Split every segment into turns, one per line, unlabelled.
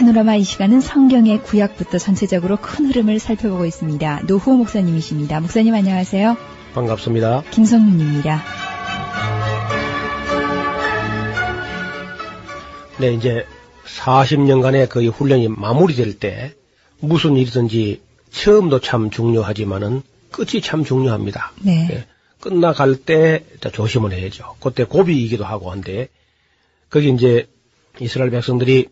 파노라마 이 시간은 성경의 구약부터 전체적으로 큰 흐름을 살펴보고 있습니다. 노후 목사님이십니다. 목사님 안녕하세요.
반갑습니다.
김성윤입니다.
네, 이제 40년간의 그 훈련이 마무리될 때 무슨 일이든지 처음도 참 중요하지만은 끝이 참 중요합니다.
네.
예, 끝나갈 때 조심을 해야죠. 그때 고비이기도 하고 한데 거기 이제 이스라엘 백성들이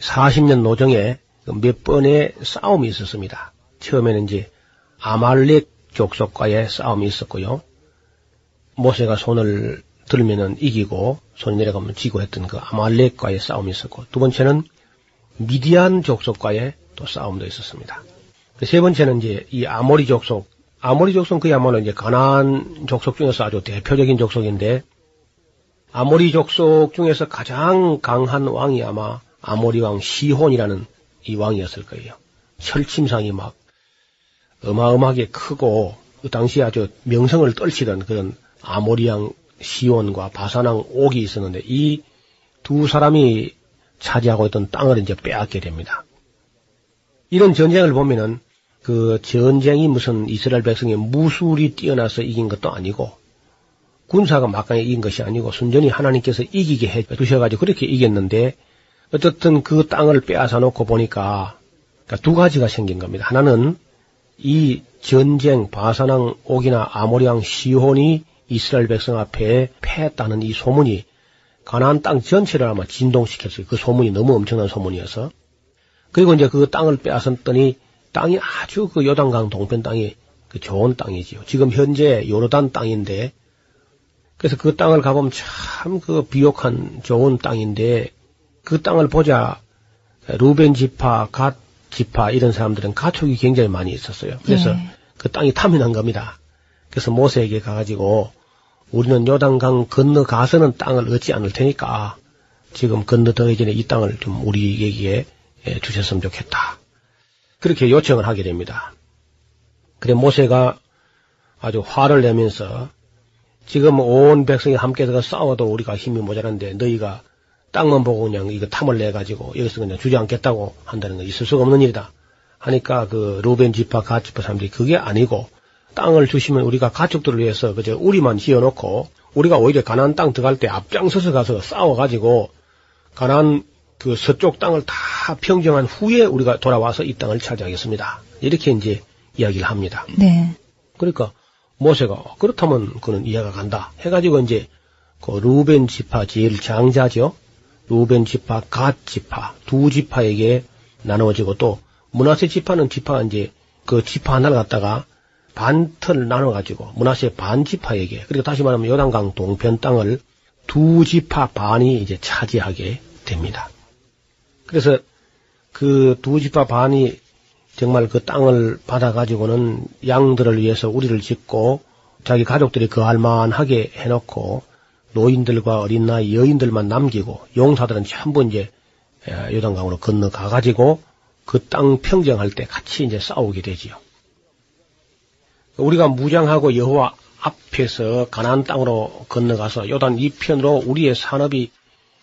40년 노정에 몇 번의 싸움이 있었습니다. 처음에는 이제 아말렉 족속과의 싸움이 있었고요. 모세가 손을 들면은 이기고 손이 내려가면 지고 했던 그 아말렉과의 싸움이 있었고 두 번째는 미디안 족속과의 또 싸움도 있었습니다. 세 번째는 이제 이 아모리 족속 아모리 족속은 그야말로 이제 가나안 족속 중에서 아주 대표적인 족속인데 아모리 족속 중에서 가장 강한 왕이 아마 아모리 왕 시혼이라는 이 왕이었을 거예요. 철침상이 막 어마어마하게 크고 그 당시에 아주 명성을 떨치던 그런 아모리 왕 시온과 바사왕 옥이 있었는데 이 두 사람이 차지하고 있던 땅을 이제 빼앗게 됩니다. 이런 전쟁을 보면은 그 전쟁이 무슨 이스라엘 백성의 무술이 뛰어나서 이긴 것도 아니고 군사가 막강히 이긴 것이 아니고 순전히 하나님께서 이기게 해 두셔가지고 그렇게 이겼는데 어쨌든 그 땅을 빼앗아 놓고 보니까 그러니까 두 가지가 생긴 겁니다. 하나는 이 전쟁 바사왕 옥이나 아모리왕 시혼이 이스라엘 백성 앞에 패했다는 이 소문이 가나안 땅 전체를 아마 진동시켰어요. 그 소문이 너무 엄청난 소문이어서 그리고 이제 그 땅을 빼앗았더니 땅이 아주 그 요단강 동편 땅이 그 좋은 땅이지요. 지금 현재 요르단 땅인데 그래서 그 땅을 가보면 참 그 비옥한 좋은 땅인데 그 땅을 보자 루벤 지파, 갓 지파 이런 사람들은 가축이 굉장히 많이 있었어요. 그래서
네.
그 땅이 탐이 난 겁니다. 그래서 모세에게 가가지고 우리는 요단강 건너 가서는 땅을 얻지 않을 테니까 지금 건너 더기 전에 이 땅을 좀 우리에게 예, 주셨으면 좋겠다. 그렇게 요청을 하게 됩니다. 그래 모세가 아주 화를 내면서 지금 온 백성이 함께 들어가 싸워도 우리가 힘이 모자란데 너희가 땅만 보고 그냥 이거 탐을 내가지고 여기서 그냥 주지 않겠다고 한다는 건 있을 수가 없는 일이다. 하니까 그 루벤 지파, 가 지파 사람들이 그게 아니고 땅을 주시면 우리가 가축들을 위해서 그저 우리만 지어놓고 우리가 오히려 가나안 땅 들어갈 때 앞장서서 가서 싸워가지고 가나안 그 서쪽 땅을 다 평정한 후에 우리가 돌아와서 이 땅을 차지하겠습니다. 이렇게 이제 이야기를 합니다.
네.
그러니까 모세가 어, 그렇다면 그는 이해가 간다. 해가지고 이제 그 루벤 지파 제일 장자죠. 루벤 지파, 갓 지파 두 지파에게 나누어지고 또 문하세 지파는 지파 이제 그 지파 하나를 갖다가 반틀 나눠가지고 문하세 반 지파에게 그리고 다시 말하면 요단강 동편 땅을 두 지파 반이 이제 차지하게 됩니다. 그래서 그 두 지파 반이 정말 그 땅을 받아가지고는 양들을 위해서 우리를 짓고 자기 가족들이 거할 만하게 해놓고 노인들과 어린 나이 여인들만 남기고 용사들은 전부 이제 에, 요단강으로 건너가 가지고 그 땅 평정할 때 같이 이제 싸우게 되지요. 우리가 무장하고 여호와 앞에서 가나안 땅으로 건너가서 요단 이편으로 우리의 산업이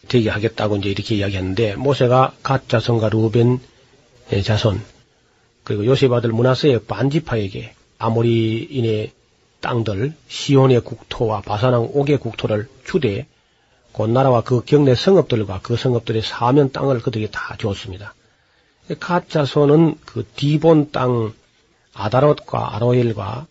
되게 하겠다고 이제 이렇게 이야기했는데 모세가 갓 자손과 루벤 자손 그리고 요셉 아들 문하세의 반지파에게 아모리인의 땅들 시온의 국토와 바사랑 옥의 국토를 주되 곧 나라와 그 경내 성읍들과 그 성읍들의 사면 땅을 그들에게 다 줬습니다. 갓 자손은 그 디본 땅 아다롯과 아로엘과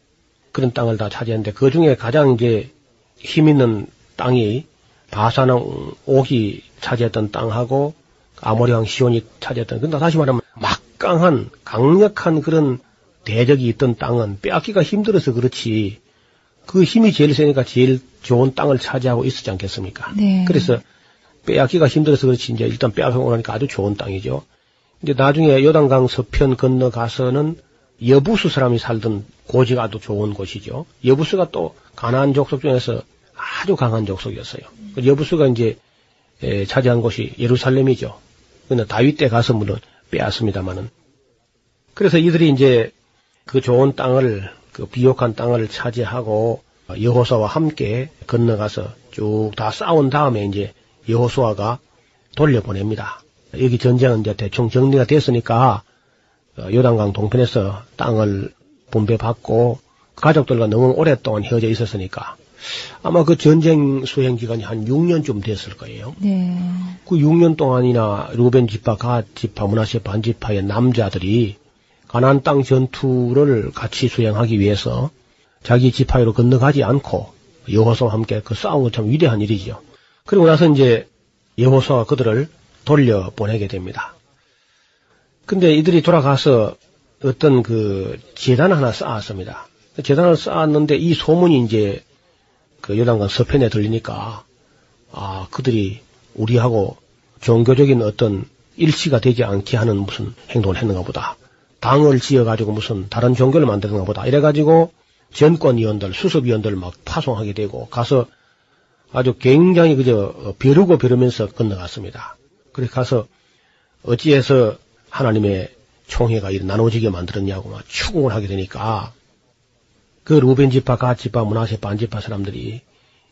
그런 땅을 다 차지했는데 그 중에 가장 이제 힘 있는 땅이 바사랑 옥이 차지했던 땅하고 아모리왕 시온이 차지했던 근데 다시 말하면 막 막강한 강력한 그런 대적이 있던 땅은 빼앗기가 힘들어서 그렇지 그 힘이 제일 세니까 제일 좋은 땅을 차지하고 있었지 않겠습니까?
네.
그래서 빼앗기가 힘들어서 그렇지 이제 일단 빼앗아 오니까 아주 좋은 땅이죠. 이제 나중에 요단강 서편 건너 가서는 여부수 사람이 살던 고지가 아주 좋은 곳이죠. 여부수가 또 가나안 족속 중에서 아주 강한 족속이었어요. 그 여부수가 이제 에, 차지한 곳이 예루살렘이죠. 근데 다윗 때 가서 물론 빼앗습니다마는. 그래서 이들이 이제 그 좋은 땅을 그 비옥한 땅을 차지하고 여호수아와 함께 건너가서 쭉 다 싸운 다음에 이제 여호수아가 돌려보냅니다. 여기 전쟁은 이제 대충 정리가 됐으니까 어, 요단강 동편에서 땅을 분배받고 가족들과 너무 오랫동안 헤어져 있었으니까 아마 그 전쟁 수행 기간이 한 6년쯤 됐을 거예요.
네.
그 6년 동안이나 루벤 지파, 갓 지파, 문하세 반 지파의 남자들이 가나안 땅 전투를 같이 수행하기 위해서 자기 지파로 건너가지 않고 여호수아와 함께 그 싸운 건 참 위대한 일이죠. 그리고 나서 이제 여호수아가 그들을 돌려 보내게 됩니다. 근데 이들이 돌아가서 어떤 그 재단 하나 쌓았습니다. 재단을 쌓았는데 이 소문이 이제 그 요단강 서편에 들리니까 아 그들이 우리하고 종교적인 어떤 일치가 되지 않게 하는 무슨 행동을 했는가 보다. 당을 지어가지고 무슨 다른 종교를 만드는가 보다. 이래가지고 전권위원들, 수습위원들을 막 파송하게 되고 가서 아주 굉장히 그저 벼르고 벼르면서 건너갔습니다. 그래 가서 어찌해서 하나님의 총회가 나눠지게 만들었냐고 막 추궁을 하게 되니까 그 루벤 지파, 가 지파, 문하세 반 지파 사람들이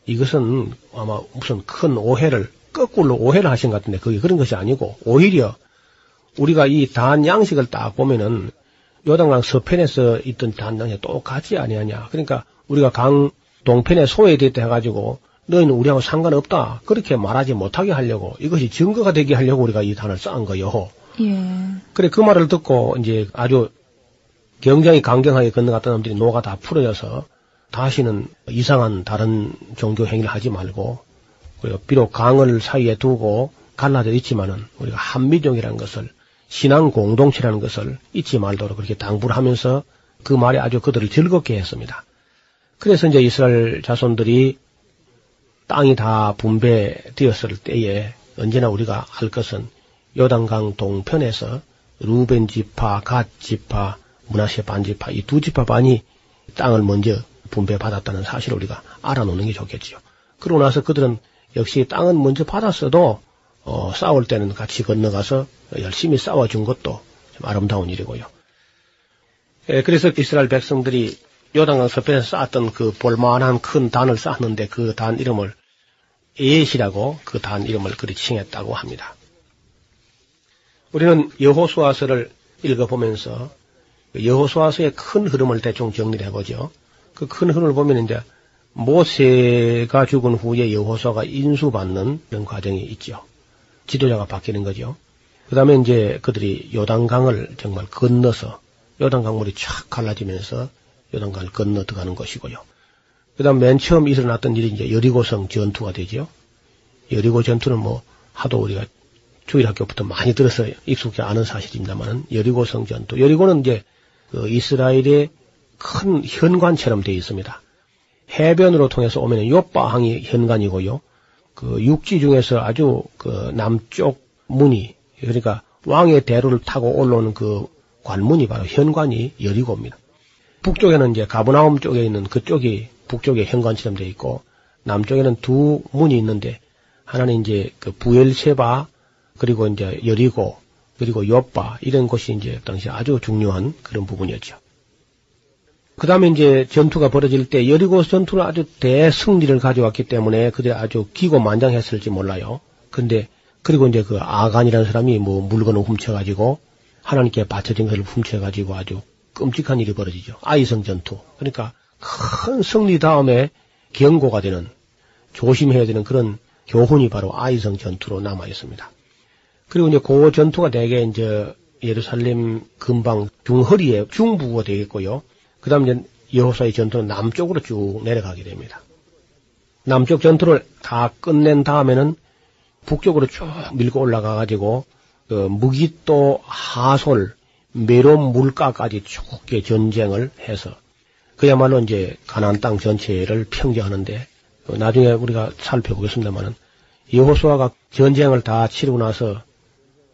이것은 아마 무슨 큰 오해를 거꾸로 오해를 하신 것 같은데 그게 그런 것이 아니고 오히려 우리가 이 단 양식을 딱 보면은 요단강 서편에서 있던 단 양식 똑같이 아니하냐. 그러니까 우리가 강 동편에 소외됐다 해가지고 너희는 우리하고 상관없다. 그렇게 말하지 못하게 하려고 이것이 증거가 되게 하려고 우리가 이 단을 쌓은 거요.
예.
그래 그 말을 듣고 이제 아주 굉장히 강경하게 건너갔던 놈들이 노가 다 풀어져서 다시는 이상한 다른 종교 행위를 하지 말고 그리고 비록 강을 사이에 두고 갈라져 있지만은 우리가 한미종이라는 것을 신앙 공동체라는 것을 잊지 말도록 그렇게 당부를 하면서 그 말이 아주 그들을 즐겁게 했습니다. 그래서 이제 이스라엘 자손들이 땅이 다 분배되었을 때에 언제나 우리가 할 것은 요단강 동편에서 루벤 지파, 갓 지파, 문하세 반 지파 이 두 지파 반이 땅을 먼저 분배받았다는 사실을 우리가 알아놓는 게 좋겠지요. 그러고 나서 그들은 역시 땅은 먼저 받았어도 어, 싸울 때는 같이 건너가서 열심히 싸워준 것도 좀 아름다운 일이고요. 예, 그래서 이스라엘 백성들이 요단강 서편에서 쌓았던 그 볼만한 큰 단을 쌓았는데 그 단 이름을 에엣이라고 그 단 이름을 그리 칭했다고 합니다. 우리는 여호수아서를 읽어보면서 여호수아서의 큰 흐름을 대충 정리를 해보죠. 그 큰 흐름을 보면 이제 모세가 죽은 후에 여호수아가 인수받는 그런 과정이 있죠. 지도자가 바뀌는 거죠. 그 다음에 이제 그들이 요단강을 정말 건너서 요단강물이 쫙 갈라지면서 요단강을 건너 들어가는 것이고요. 그 다음 맨 처음 일어났던 일이 이제 여리고성 전투가 되죠. 여리고 전투는 뭐 하도 우리가 주일학교부터 많이 들어서 익숙지 않은 사실입니다만은 여리고성 전투. 여리고는 이제 그 이스라엘의 큰 현관처럼 되어 있습니다. 해변으로 통해서 오면 요바항이 현관이고요. 그 육지 중에서 아주 그 남쪽 문이 그러니까 왕의 대로를 타고 올라오는 그 관문이 바로 현관이 여리고입니다. 북쪽에는 이제 가브나움 쪽에 있는 그쪽이 북쪽에 현관처럼 되어 있고 남쪽에는 두 문이 있는데 하나는 이제 그 부엘세바 그리고 이제 여리고 그리고 요바 이런 곳이 이제 당시 아주 중요한 그런 부분이었죠. 그 다음에 이제 전투가 벌어질 때 여리고 전투는 아주 대승리를 가져왔기 때문에 그들이 아주 기고만장했을지 몰라요. 근데 그리고 이제 그 아간이라는 사람이 뭐 물건을 훔쳐가지고 하나님께 바쳐진 것을 훔쳐가지고 아주 끔찍한 일이 벌어지죠. 아이성 전투. 그러니까 큰 승리 다음에 경고가 되는 조심해야 되는 그런 교훈이 바로 아이성 전투로 남아 있습니다. 그리고 이제 그 전투가 대개 이제 예루살렘 근방 중허리에 중부가 되겠고요. 그 다음 이제 여호사의 전투는 남쪽으로 쭉 내려가게 됩니다. 남쪽 전투를 다 끝낸 다음에는 북쪽으로 쭉 밀고 올라가 가지고 그 무기또 하솔 메론 물가까지 좁게 전쟁을 해서 그야말로 이제 가나안 땅 전체를 평정하는데 어, 나중에 우리가 살펴보겠습니다만은 여호수아가 전쟁을 다 치르고 나서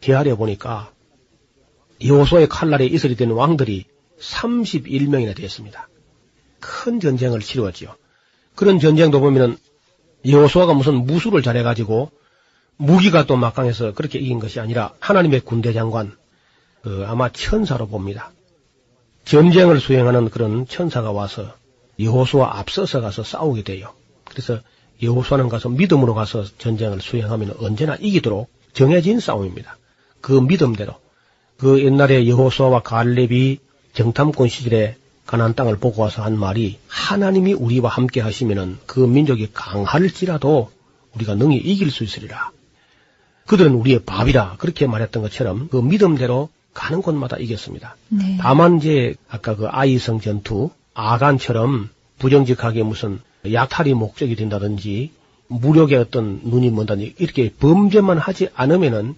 대하려 보니까 여호수아의 칼날에 이슬이 된 왕들이 31명이나 되었습니다. 큰 전쟁을 치루었지요. 그런 전쟁도 보면은 여호수아가 무슨 무술을 잘해가지고 무기가 또 막강해서 그렇게 이긴 것이 아니라 하나님의 군대 장관 그 아마 천사로 봅니다. 전쟁을 수행하는 그런 천사가 와서 여호수아 앞서서 가서 싸우게 돼요. 그래서 여호수아는 가서 믿음으로 가서 전쟁을 수행하면 언제나 이기도록 정해진 싸움입니다. 그 믿음대로 그 옛날에 여호수아와 갈렙이 정탐권 시절에 가나안 땅을 보고 와서 한 말이 하나님이 우리와 함께 하시면은 그 민족이 강할지라도 우리가 능히 이길 수 있으리라. 그들은 우리의 밥이라 그렇게 말했던 것처럼 그 믿음대로 가는 곳마다 이겼습니다.
네.
다만 이제 아까 그 아이성 전투 아간처럼 부정직하게 무슨 약탈이 목적이 된다든지 무력의 어떤 눈이 먼다든지 이렇게 범죄만 하지 않으면은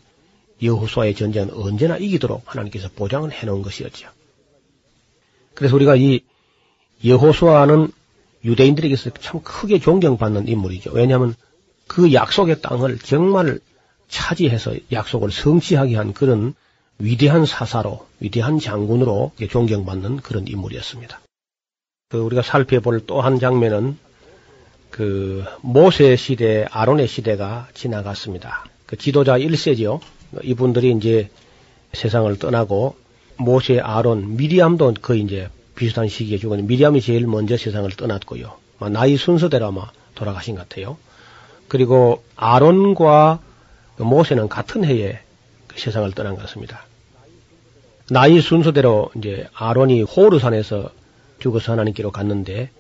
여호수아의 전쟁은 언제나 이기도록 하나님께서 보장을 해놓은 것이었죠. 그래서 우리가 이 여호수아는 유대인들에게서 참 크게 존경받는 인물이죠. 왜냐하면 그 약속의 땅을 정말 차지해서 약속을 성취하게 한 그런 위대한 사사로, 위대한 장군으로 존경받는 그런 인물이었습니다. 그 우리가 살펴볼 또 한 장면은 그 모세 시대, 아론의 시대가 지나갔습니다. 그 지도자 1세지요. 이분들이 이제 세상을 떠나고 모세, 아론, 미리암도 거의 이제 비슷한 시기에 죽었는데 미리암이 제일 먼저 세상을 떠났고요. 나이 순서대로 아마 돌아가신 것 같아요. 그리고 아론과 모세는 같은 해에 그 세상을 떠난 것 같습니다. 나이 순서대로 이제 아론이 호르산에서 죽어서 하나님께로 갔는데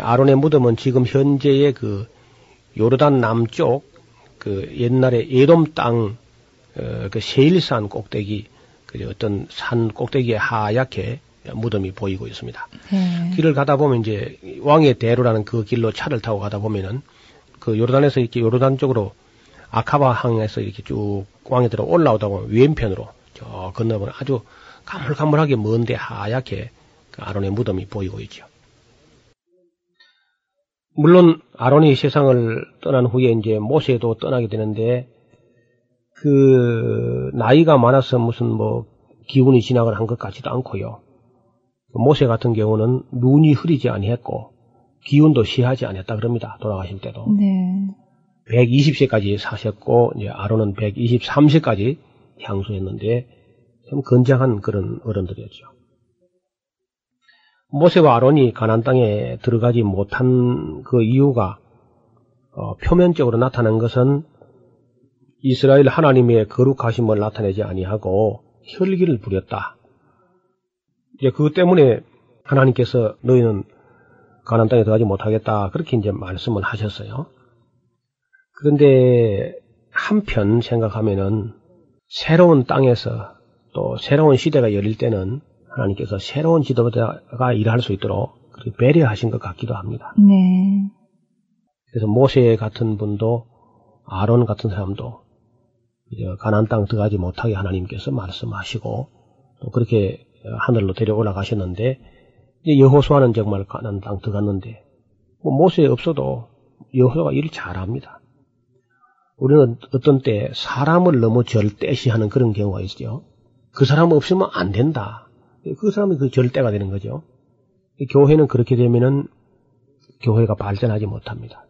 아론의 무덤은 지금 현재의 그 요르단 남쪽 그 옛날에 예돔 땅그 어, 세일산 꼭대기 그 어떤 산 꼭대기에 하얗게 무덤이 보이고 있습니다. 네. 길을 가다 보면 이제 왕의 대로라는 그 길로 차를 타고 가다 보면은 그 요르단에서 이렇게 요르단 쪽으로 아카바 항에서 이렇게 쭉 왕에 들어 올라오다 보면 왼편으로 저 건너보면 아주 가물가물하게 먼데 하얗게 그 아론의 무덤이 보이고 있죠. 물론 아론이 세상을 떠난 후에 이제 모세도 떠나게 되는데 그 나이가 많아서 무슨 뭐 기운이 지나가는 것 같지도 않고요. 모세 같은 경우는 눈이 흐리지 아니했고 기운도 시하지 않았다 그럽니다. 돌아가실 때도. 네. 120세까지 사셨고 이제 아론은 123세까지 향수했는데 참 건장한 그런 어른들이었죠. 모세와 아론이 가난 땅에 들어가지 못한 그 이유가 어, 표면적으로 나타난 것은 이스라엘 하나님의 거룩하심을 나타내지 아니하고 혈기를 부렸다. 이제 그것 때문에 하나님께서 너희는 가난 땅에 들어가지 못하겠다. 그렇게 이제 말씀을 하셨어요. 그런데 한편 생각하면은 새로운 땅에서 또 새로운 시대가 열릴 때는 하나님께서 새로운 지도자가 일할 수 있도록 그렇게 배려하신 것 같기도 합니다. 네. 그래서 모세 같은 분도 아론 같은 사람도 가난 땅 들어가지 못하게 하나님께서 말씀하시고 또 그렇게 하늘로 데려 올라가셨는데 여호수아는 정말 가난 땅 들어갔는데 뭐 모세 없어도 여호수아가 일을 잘합니다. 우리는 어떤 때 사람을 너무 절대시하는 그런 경우가 있죠. 그 사람 없으면 안 된다. 그 사람이 그 절대가 되는 거죠. 교회는 그렇게 되면은 교회가 발전하지 못합니다.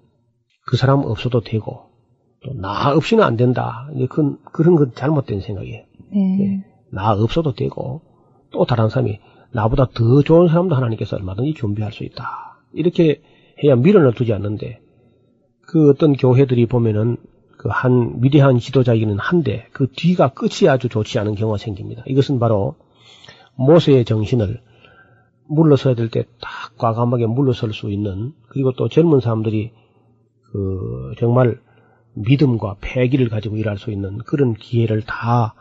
그 사람 없어도 되고 또 나 없이는 안 된다. 그, 그런 건 잘못된 생각이에요. 네. 예. 나 없어도 되고 또 다른 사람이 나보다 더 좋은 사람도 하나님께서 얼마든지 준비할 수 있다. 이렇게 해야 미련을 두지 않는데 그 어떤 교회들이 보면은 그 한 위대한 지도자이기는 한데 그 뒤가 끝이 아주 좋지 않은 경우가 생깁니다. 이것은 바로 모세의 정신을 물러서야 될 때 딱 과감하게 물러설 수 있는 그리고 또 젊은 사람들이 그 정말 믿음과 패기를 가지고 일할 수 있는 그런 기회를 다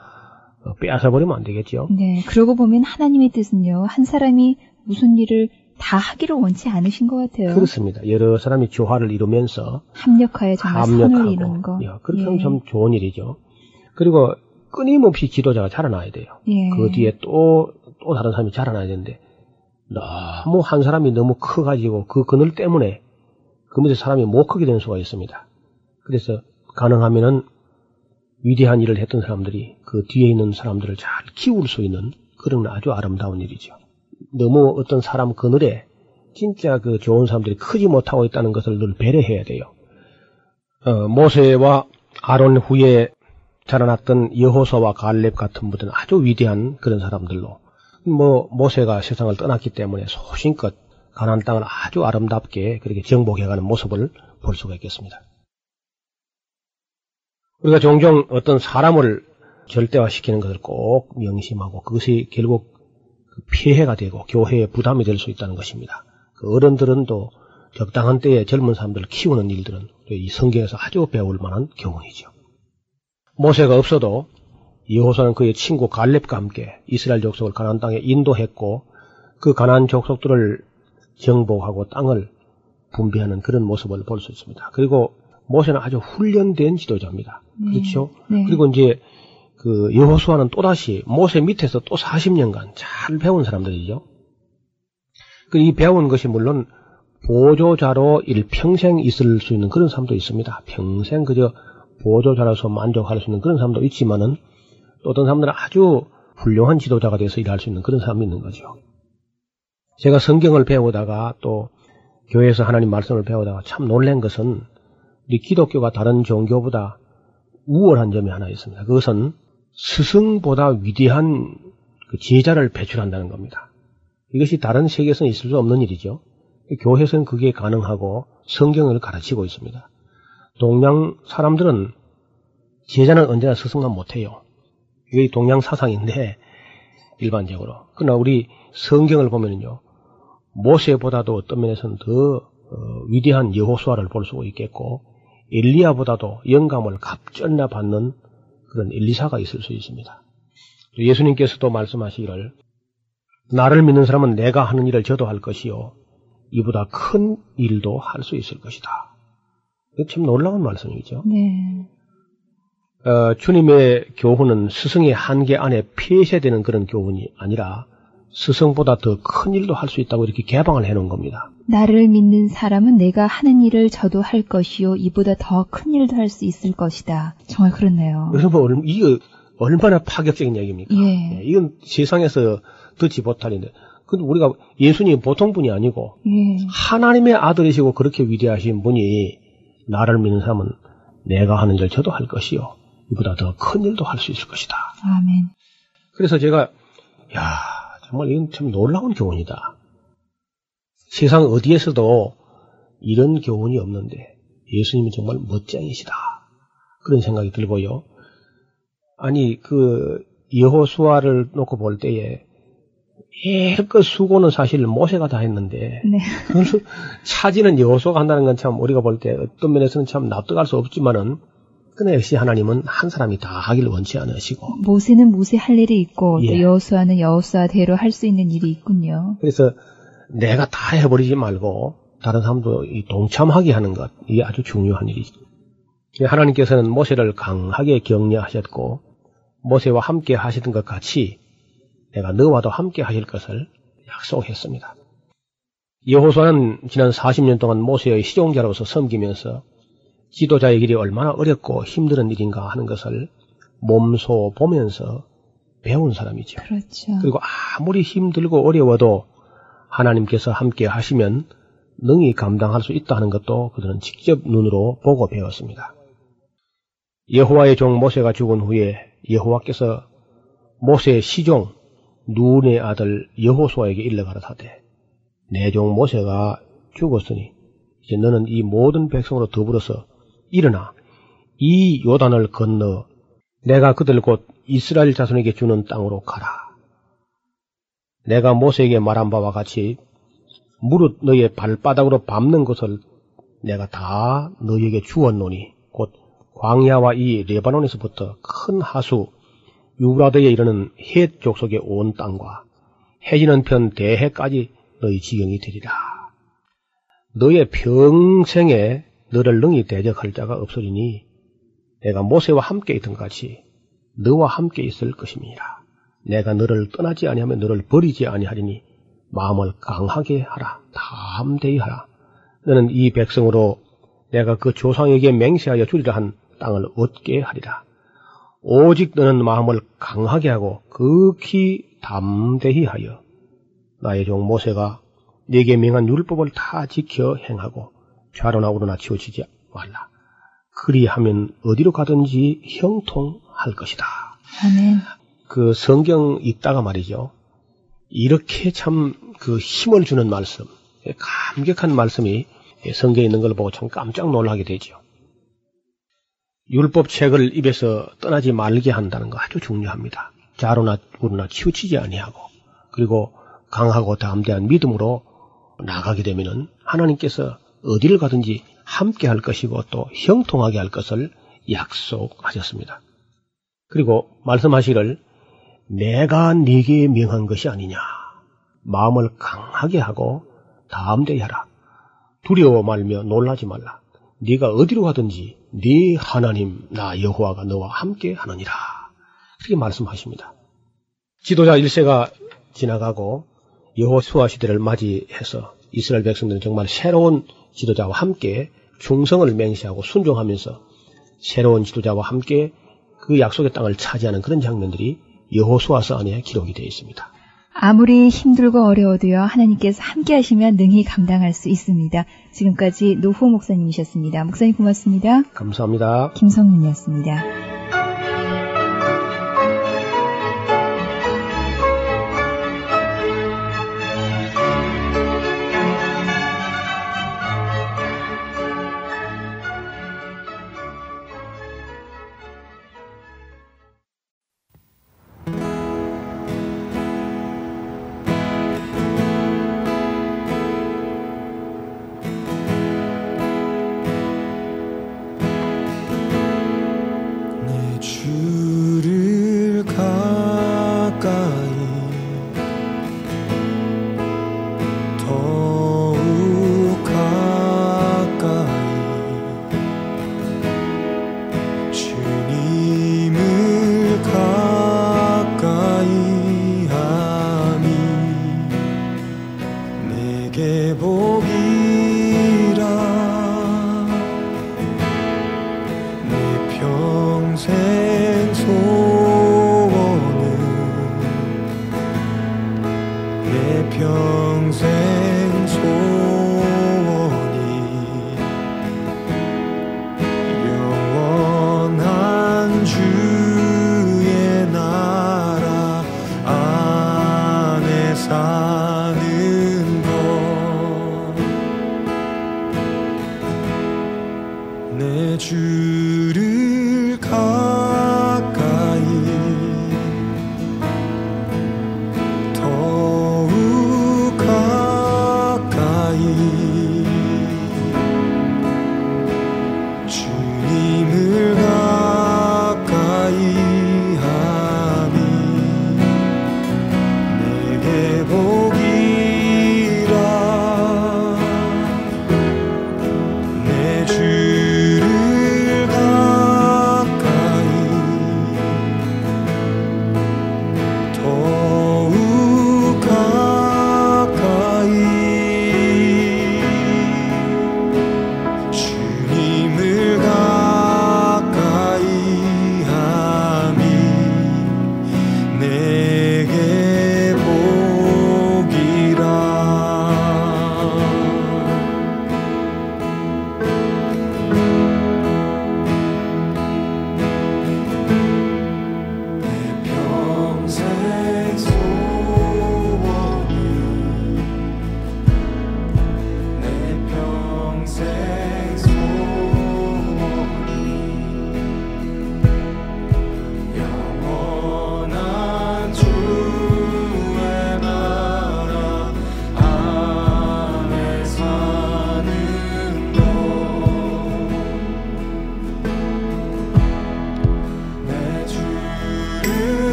빼앗아 버리면 안 되겠죠.
네. 그러고 보면 하나님의 뜻은요. 한 사람이 무슨 일을 다 하기를 원치 않으신 것 같아요.
그렇습니다. 여러 사람이 조화를 이루면서
합력하여 정말 합력하고, 선을 이루는 거. 예,
그렇게 하면 예. 참 좋은 일이죠. 그리고 끊임없이 지도자가 자라나야 돼요.
예.
그 뒤에 또, 또 다른 사람이 자라나야 되는데, 너무 한 사람이 너무 커가지고 그 그늘 때문에 그 밑에 사람이 못 크게 되는 수가 있습니다. 그래서 가능하면은 위대한 일을 했던 사람들이 그 뒤에 있는 사람들을 잘 키울 수 있는 그런 아주 아름다운 일이죠. 너무 어떤 사람 그늘에 진짜 그 좋은 사람들이 크지 못하고 있다는 것을 늘 배려해야 돼요. 어, 모세와 아론 후에 자라났던 여호서와 갈렙 같은 분들은 아주 위대한 그런 사람들로 뭐 모세가 세상을 떠났기 때문에 소신껏 가나안 땅을 아주 아름답게 그렇게 정복해가는 모습을 볼 수가 있겠습니다. 우리가 종종 어떤 사람을 절대화시키는 것을 꼭 명심하고 그것이 결국 그 피해가 되고 교회에 부담이 될 수 있다는 것입니다. 그 어른들은 또 적당한 때에 젊은 사람들을 키우는 일들은 이 성경에서 아주 배울 만한 교훈이죠. 모세가 없어도 여호수아는 그의 친구 갈렙과 함께 이스라엘 족속을 가나안 땅에 인도했고 그 가나안 족속들을 정복하고 땅을 분배하는 그런 모습을 볼 수 있습니다. 그리고 모세는 아주 훈련된 지도자입니다.
네.
그렇죠?
네.
그리고 이제 그 여호수아는 또다시 모세 밑에서 또 40년간 잘 배운 사람들이죠. 그 이 배운 것이 물론 보조자로 일평생 있을 수 있는 그런 사람도 있습니다. 평생 그저 보조자로서 만족할 수 있는 그런 사람도 있지만은 또 어떤 사람들은 아주 훌륭한 지도자가 돼서 일할 수 있는 그런 사람이 있는 거죠. 제가 성경을 배우다가 또 교회에서 하나님 말씀을 배우다가 참 놀란 것은 우리 기독교가 다른 종교보다 우월한 점이 하나 있습니다. 그것은 스승보다 위대한 그 제자를 배출한다는 겁니다. 이것이 다른 세계에서는 있을 수 없는 일이죠. 교회에서는 그게 가능하고 성경을 가르치고 있습니다. 동양 사람들은 제자는 언제나 스승만 못해요. 이게 동양 사상인데 일반적으로. 그러나 우리 성경을 보면요. 모세보다도 어떤 면에서는 더 어, 위대한 여호수아를 볼 수 있겠고 엘리야보다도 영감을 갑절나 받는 그런 엘리사가 있을 수 있습니다. 예수님께서도 말씀하시기를 나를 믿는 사람은 내가 하는 일을 저도 할 것이요 이보다 큰 일도 할 수 있을 것이다. 참 놀라운 말씀이죠.
네.
어, 주님의 교훈은 스승의 한계 안에 폐쇄되는 그런 교훈이 아니라 스승보다 더 큰 일도 할 수 있다고 이렇게 개방을 해놓은 겁니다.
나를 믿는 사람은 내가 하는 일을 저도 할 것이요 이보다 더 큰 일도 할 수 있을 것이다. 정말 그렇네요.
여러분, 얼- 이거 얼마나 파격적인 얘기입니까?
예.
예, 이건 세상에서 듣지 못할 일인데. 근데 우리가 예수님이 보통 분이 아니고
예.
하나님의 아들이시고 그렇게 위대하신 분이 나를 믿는 사람은 내가 하는 일 저도 할 것이요. 이보다 더 큰 일도 할 수 있을 것이다.
아멘.
그래서 제가 야 정말 이건 참 놀라운 교훈이다. 세상 어디에서도 이런 교훈이 없는데 예수님은 정말 멋쟁이시다. 그런 생각이 들고요. 아니 그 여호수아를 놓고 볼 때에 예껏 수고는 사실 모세가 다 했는데
네.
차지는 여호수아가 한다는 건 참 우리가 볼 때 어떤 면에서는 참 납득할 수 없지만은 역시 하나님은 한 사람이 다 하길 원치 않으시고
모세는 모세 할 일이 있고
예.
또 여호수아는 여호수아대로 할 수 있는 일이 있군요.
그래서 내가 다 해버리지 말고 다른 사람도 이 동참하게 하는 것 이게 아주 중요한 일이죠. 하나님께서는 모세를 강하게 격려하셨고 모세와 함께 하시던 것 같이 내가 너와도 함께 하실 것을 약속했습니다. 여호수아는 지난 40년 동안 모세의 시종자로서 섬기면서 지도자의 길이 얼마나 어렵고 힘든 일인가 하는 것을 몸소 보면서 배운 사람이죠.
그렇죠.
그리고 아무리 힘들고 어려워도 하나님께서 함께 하시면 능히 감당할 수 있다 하는 것도 그들은 직접 눈으로 보고 배웠습니다. 여호와의 종 모세가 죽은 후에 여호와께서 모세의 시종 눈의 아들 여호수아에게 일러 가라사대 내 종 모세가 죽었으니 이제 너는 이 모든 백성으로 더불어서 일어나 이 요단을 건너 내가 그들 곧 이스라엘 자손에게 주는 땅으로 가라. 내가 모세에게 말한 바와 같이 무릇 너의 발바닥으로 밟는 것을 내가 다 너에게 주었노니 곧 광야와 이 레바논에서부터 큰 하수 유브라드에 이르는 헷 족속의 온 땅과 해지는 편 대해까지 너희 지경이 되리라. 너의 평생에 너를 능히 대적할 자가 없으리니 내가 모세와 함께 있던 것 같이 너와 함께 있을 것입니다. 내가 너를 떠나지 아니하면 너를 버리지 아니하리니 마음을 강하게 하라. 담대히 하라. 너는 이 백성으로 내가 그 조상에게 맹세하여 주리라 한 땅을 얻게 하리라. 오직 너는 마음을 강하게 하고 극히 담대히 하여 나의 종 모세가 네게 명한 율법을 다 지켜 행하고 좌로나 우로나 치우치지 말라. 그리하면 어디로 가든지 형통할 것이다.
아멘.
그 성경 읽다가 말이죠. 이렇게 참 그 힘을 주는 말씀, 감격한 말씀이 성경에 있는 걸 보고 참 깜짝 놀라게 되죠. 율법 책을 입에서 떠나지 말게 한다는 거 아주 중요합니다. 자로나 우로나 치우치지 아니하고 그리고 강하고 담대한 믿음으로 나가게 되면은 하나님께서 어디를 가든지 함께 할 것이고 또 형통하게 할 것을 약속하셨습니다. 그리고 말씀하시기를 내가 네게 명한 것이 아니냐. 마음을 강하게 하고 담대히 하라. 두려워 말며 놀라지 말라. 네가 어디로 가든지 네 하나님 나 여호와가 너와 함께 하느니라. 그렇게 말씀하십니다. 지도자 1세가 지나가고 여호수아 시대를 맞이해서 이스라엘 백성들은 정말 새로운 지도자와 함께 충성을 맹세하고 순종하면서 새로운 지도자와 함께 그 약속의 땅을 차지하는 그런 장면들이 여호수아서 안에 기록이 되어 있습니다.
아무리 힘들고 어려워도요, 하나님께서 함께 하시면 능히 감당할 수 있습니다. 지금까지 노후 목사님이셨습니다. 목사님 고맙습니다.
감사합니다.
김성윤이었습니다.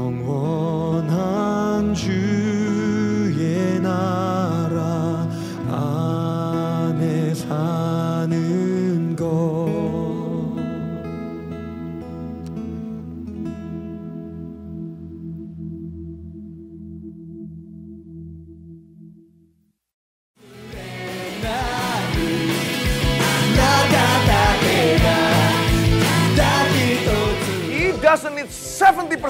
영원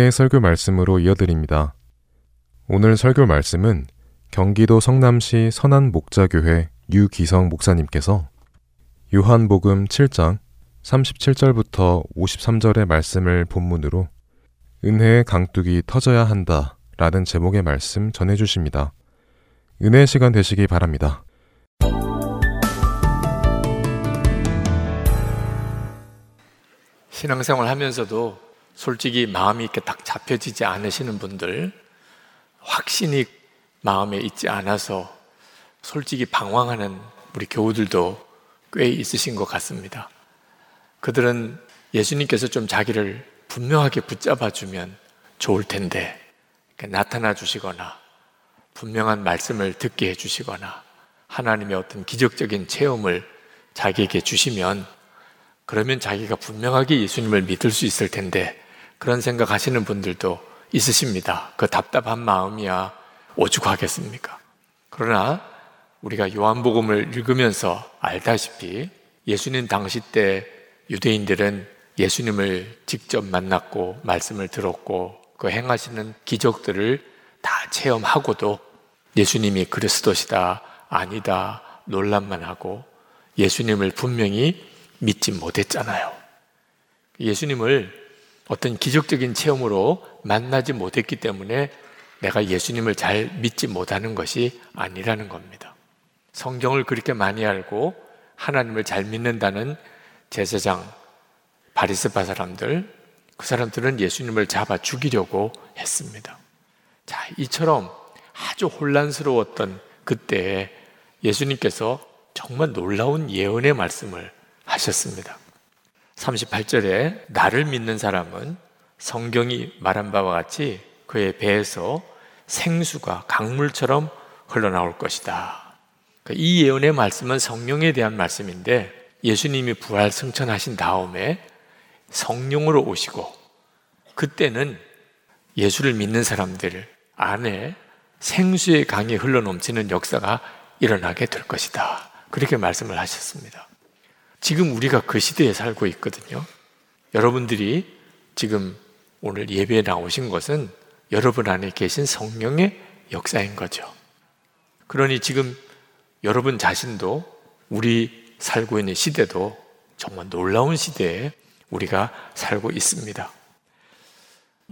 은혜의 설교 말씀으로 이어드립니다. 오늘 설교 말씀은 경기도 성남시 선한 목자교회 유기성 목사님께서 요한복음 7장 37절부터 53절의 말씀을 본문으로 은혜의 강둑이 터져야 한다 라는 제목의 말씀 전해 주십니다. 은혜의 시간 되시기 바랍니다.
신앙생활 하면서도 솔직히 마음이 이렇게 딱 잡혀지지 않으시는 분들, 확신이 마음에 있지 않아서 솔직히 방황하는 우리 교우들도 꽤 있으신 것 같습니다. 그들은 예수님께서 좀 자기를 분명하게 붙잡아 주면 좋을 텐데, 나타나 주시거나, 분명한 말씀을 듣게 해 주시거나, 하나님의 어떤 기적적인 체험을 자기에게 주시면 그러면 자기가 분명하게 예수님을 믿을 수 있을 텐데 그런 생각 하시는 분들도 있으십니다. 그 답답한 마음이야 오죽하겠습니까? 그러나 우리가 요한복음을 읽으면서 알다시피 예수님 당시 때 유대인들은 예수님을 직접 만났고 말씀을 들었고 그 행하시는 기적들을 다 체험하고도 예수님이 그리스도시다 아니다 논란만 하고 예수님을 분명히 믿지 못했잖아요. 예수님을 어떤 기적적인 체험으로 만나지 못했기 때문에 내가 예수님을 잘 믿지 못하는 것이 아니라는 겁니다. 성경을 그렇게 많이 알고 하나님을 잘 믿는다는 제사장 바리스파 사람들 그 사람들은 예수님을 잡아 죽이려고 했습니다. 자, 이처럼 아주 혼란스러웠던 그때 예수님께서 정말 놀라운 예언의 말씀을 하셨습니다. 38절에 나를 믿는 사람은 성경이 말한 바와 같이 그의 배에서 생수가 강물처럼 흘러나올 것이다. 그러니까 이 예언의 말씀은 성령에 대한 말씀인데 예수님이 부활 승천하신 다음에 성령으로 오시고 그때는 예수를 믿는 사람들 안에 생수의 강이 흘러넘치는 역사가 일어나게 될 것이다. 그렇게 말씀을 하셨습니다. 지금 우리가 그 시대에 살고 있거든요. 여러분들이 지금 오늘 예배에 나오신 것은 여러분 안에 계신 성령의 역사인 거죠. 그러니 지금 여러분 자신도 우리 살고 있는 시대도 정말 놀라운 시대에 우리가 살고 있습니다.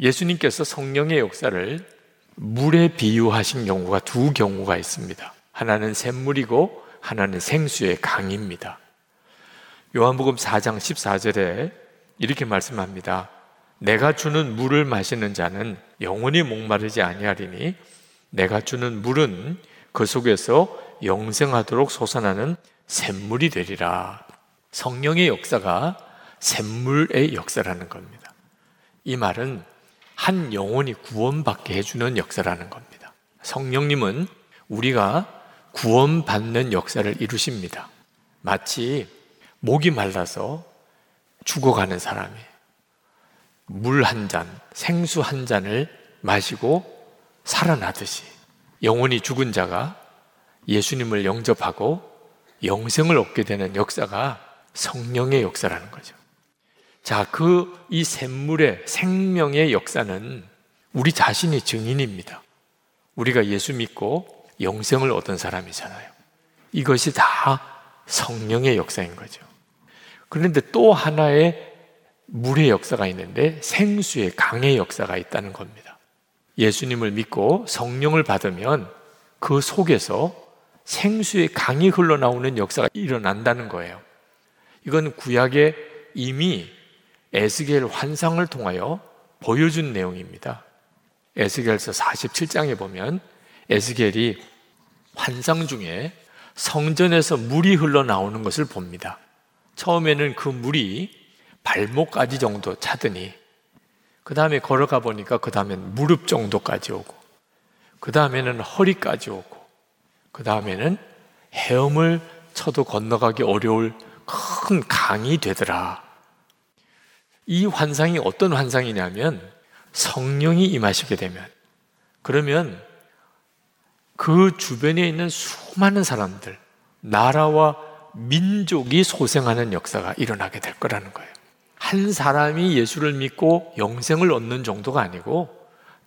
예수님께서 성령의 역사를 물에 비유하신 경우가 두 경우가 있습니다. 하나는 샘물이고 하나는 생수의 강입니다. 요한복음 4장 14절에 이렇게 말씀합니다. 내가 주는 물을 마시는 자는 영원히 목마르지 아니하리니 내가 주는 물은 그 속에서 영생하도록 솟아나는 샘물이 되리라. 성령의 역사가 샘물의 역사라는 겁니다. 이 말은 한 영혼이 구원받게 해주는 역사라는 겁니다. 성령님은 우리가 구원받는 역사를 이루십니다. 마치 목이 말라서 죽어가는 사람이 물 한 잔, 생수 한 잔을 마시고 살아나듯이 영혼이 죽은 자가 예수님을 영접하고 영생을 얻게 되는 역사가 성령의 역사라는 거죠. 자, 그 이 샘물의 생명의 역사는 우리 자신이 증인입니다. 우리가 예수 믿고 영생을 얻은 사람이잖아요. 이것이 다 성령의 역사인 거죠. 그런데 또 하나의 물의 역사가 있는데 생수의 강의 역사가 있다는 겁니다. 예수님을 믿고 성령을 받으면 그 속에서 생수의 강이 흘러나오는 역사가 일어난다는 거예요. 이건 구약에 이미 에스겔 환상을 통하여 보여준 내용입니다. 에스겔서 47장에 보면 에스겔이 환상 중에 성전에서 물이 흘러나오는 것을 봅니다. 처음에는 그 물이 발목까지 정도 차더니 그 다음에 걸어가 보니까 그 다음엔 무릎 정도까지 오고 그 다음에는 허리까지 오고 그 다음에는 헤엄을 쳐도 건너가기 어려울 큰 강이 되더라. 이 환상이 어떤 환상이냐면 성령이 임하시게 되면 그러면 그 주변에 있는 수많은 사람들, 나라와 민족이 소생하는 역사가 일어나게 될 거라는 거예요. 한 사람이 예수를 믿고 영생을 얻는 정도가 아니고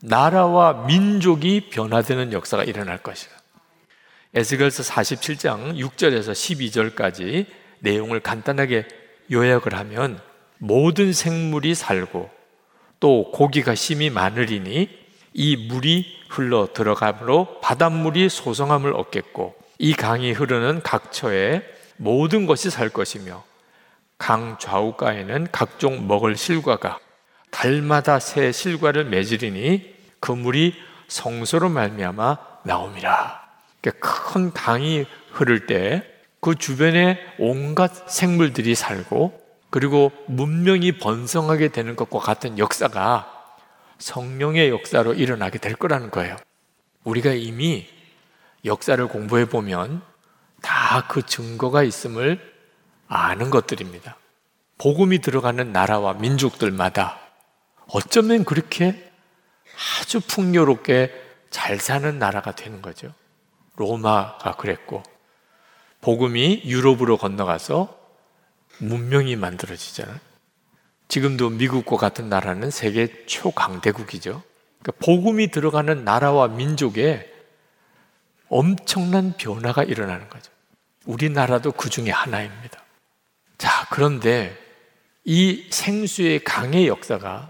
나라와 민족이 변화되는 역사가 일어날 것이다. 에스겔서 47장 6절에서 12절까지 내용을 간단하게 요약을 하면 모든 생물이 살고 또 고기가 심히 많으리니 이 물이 흘러 들어가므로 바닷물이 소성함을 얻겠고 이 강이 흐르는 각처에 모든 것이 살 것이며 강 좌우가에는 각종 먹을 실과가 달마다 새 실과를 맺으리니 그 물이 성소로 말미암아 나옵니다. 그러니까 큰 강이 흐를 때 그 주변에 온갖 생물들이 살고 그리고 문명이 번성하게 되는 것과 같은 역사가 성령의 역사로 일어나게 될 거라는 거예요. 우리가 이미 역사를 공부해 보면 다 그 증거가 있음을 아는 것들입니다. 복음이 들어가는 나라와 민족들마다 어쩌면 그렇게 아주 풍요롭게 잘 사는 나라가 되는 거죠. 로마가 그랬고, 복음이 유럽으로 건너가서 문명이 만들어지잖아요. 지금도 미국과 같은 나라는 세계 초강대국이죠. 그러니까 복음이 들어가는 나라와 민족에 엄청난 변화가 일어나는 거죠. 우리나라도 그 중에 하나입니다. 자, 그런데 이 생수의 강의 역사가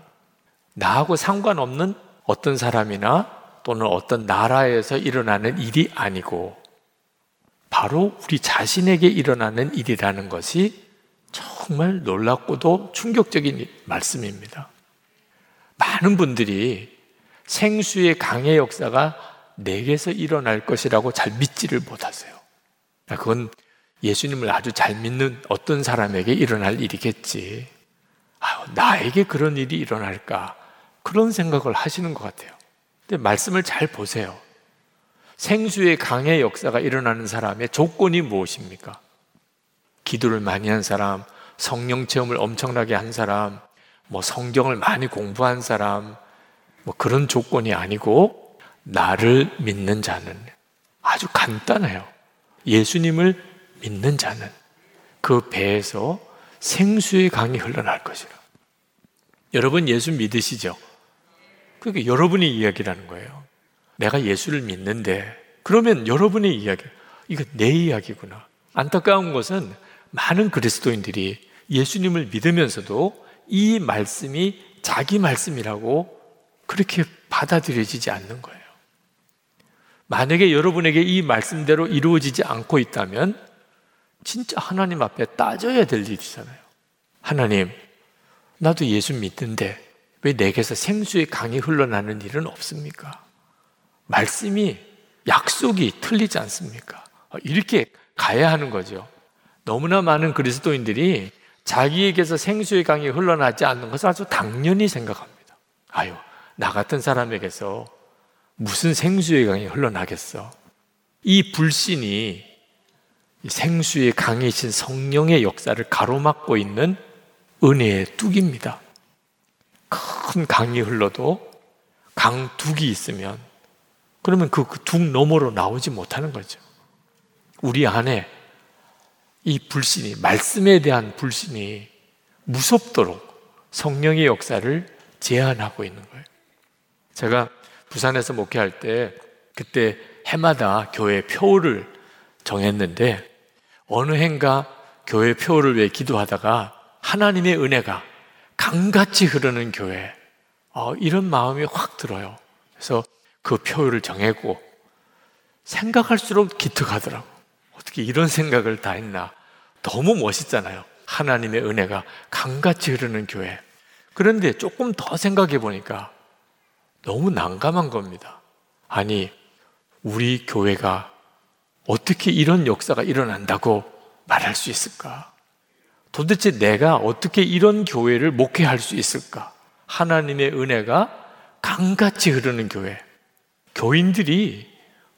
나하고 상관없는 어떤 사람이나 또는 어떤 나라에서 일어나는 일이 아니고 바로 우리 자신에게 일어나는 일이라는 것이 정말 놀랍고도 충격적인 말씀입니다. 많은 분들이 생수의 강의 역사가 내게서 일어날 것이라고 잘 믿지를 못하세요. 그건 예수님을 아주 잘 믿는 어떤 사람에게 일어날 일이겠지. 아유, 나에게 그런 일이 일어날까? 그런 생각을 하시는 것 같아요. 근데 말씀을 잘 보세요. 생수의 강의 역사가 일어나는 사람의 조건이 무엇입니까? 기도를 많이 한 사람, 성령 체험을 엄청나게 한 사람, 뭐 성경을 많이 공부한 사람, 뭐 그런 조건이 아니고 나를 믿는 자는 아주 간단해요. 예수님을 믿는 자는 그 배에서 생수의 강이 흘러날 것이라. 여러분 예수 믿으시죠? 그게 여러분의 이야기라는 거예요. 내가 예수를 믿는데 그러면 여러분의 이야기, 이거 내 이야기구나. 안타까운 것은 많은 그리스도인들이 예수님을 믿으면서도 이 말씀이 자기 말씀이라고 그렇게 받아들여지지 않는 거예요. 만약에 여러분에게 이 말씀대로 이루어지지 않고 있다면 진짜 하나님 앞에 따져야 될 일이잖아요. 하나님, 나도 예수 믿는데 왜 내게서 생수의 강이 흘러나는 일은 없습니까? 말씀이 약속이 틀리지 않습니까? 이렇게 가야 하는 거죠. 너무나 많은 그리스도인들이 자기에게서 생수의 강이 흘러나지 않는 것을 아주 당연히 생각합니다. 아유, 나 같은 사람에게서 무슨 생수의 강이 흘러나겠어? 이 불신이 생수의 강이신 성령의 역사를 가로막고 있는 은혜의 뚝입니다. 큰 강이 흘러도 강둑이 있으면 그러면 그 너머로 나오지 못하는 거죠. 우리 안에 이 불신이, 말씀에 대한 불신이 무섭도록 성령의 역사를 제한하고 있는 거예요. 제가 부산에서 목회할 때 그때 해마다 교회 표를 정했는데 어느 해인가 교회 표를 위해 기도하다가 하나님의 은혜가 강같이 흐르는 교회 어, 이런 마음이 확 들어요. 그래서 그 표를 정했고 생각할수록 기특하더라고. 어떻게 이런 생각을 다 했나? 너무 멋있잖아요. 하나님의 은혜가 강같이 흐르는 교회. 그런데 조금 더 생각해 보니까 너무 난감한 겁니다. 아니, 우리 교회가 어떻게 이런 역사가 일어난다고 말할 수 있을까? 도대체 내가 어떻게 이런 교회를 목회할 수 있을까? 하나님의 은혜가 강같이 흐르는 교회. 교인들이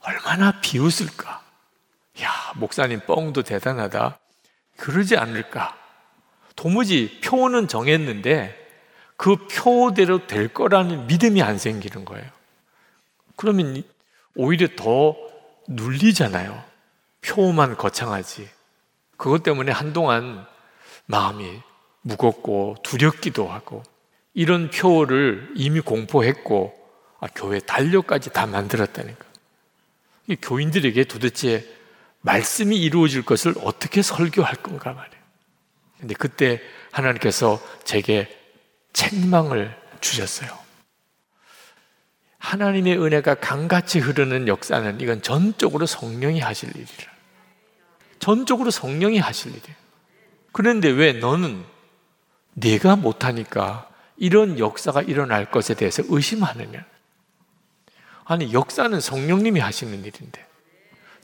얼마나 비웃을까? 야, 목사님 뻥도 대단하다. 그러지 않을까? 도무지 표는 정했는데 그 표대로 될 거라는 믿음이 안 생기는 거예요. 그러면 오히려 더 눌리잖아요. 표만 거창하지. 그것 때문에 한동안 마음이 무겁고 두렵기도 하고 이런 표를 이미 공포했고 아, 교회 달력까지 다 만들었다니까. 이 교인들에게 도대체 말씀이 이루어질 것을 어떻게 설교할 건가 말이에요. 근데 그때 하나님께서 제게 책망을 주셨어요. 하나님의 은혜가 강같이 흐르는 역사는 이건 전적으로 성령이 하실 일이라. 전적으로 성령이 하실 일이에요. 그런데 왜 너는 내가 못하니까 이런 역사가 일어날 것에 대해서 의심하느냐? 아니, 역사는 성령님이 하시는 일인데,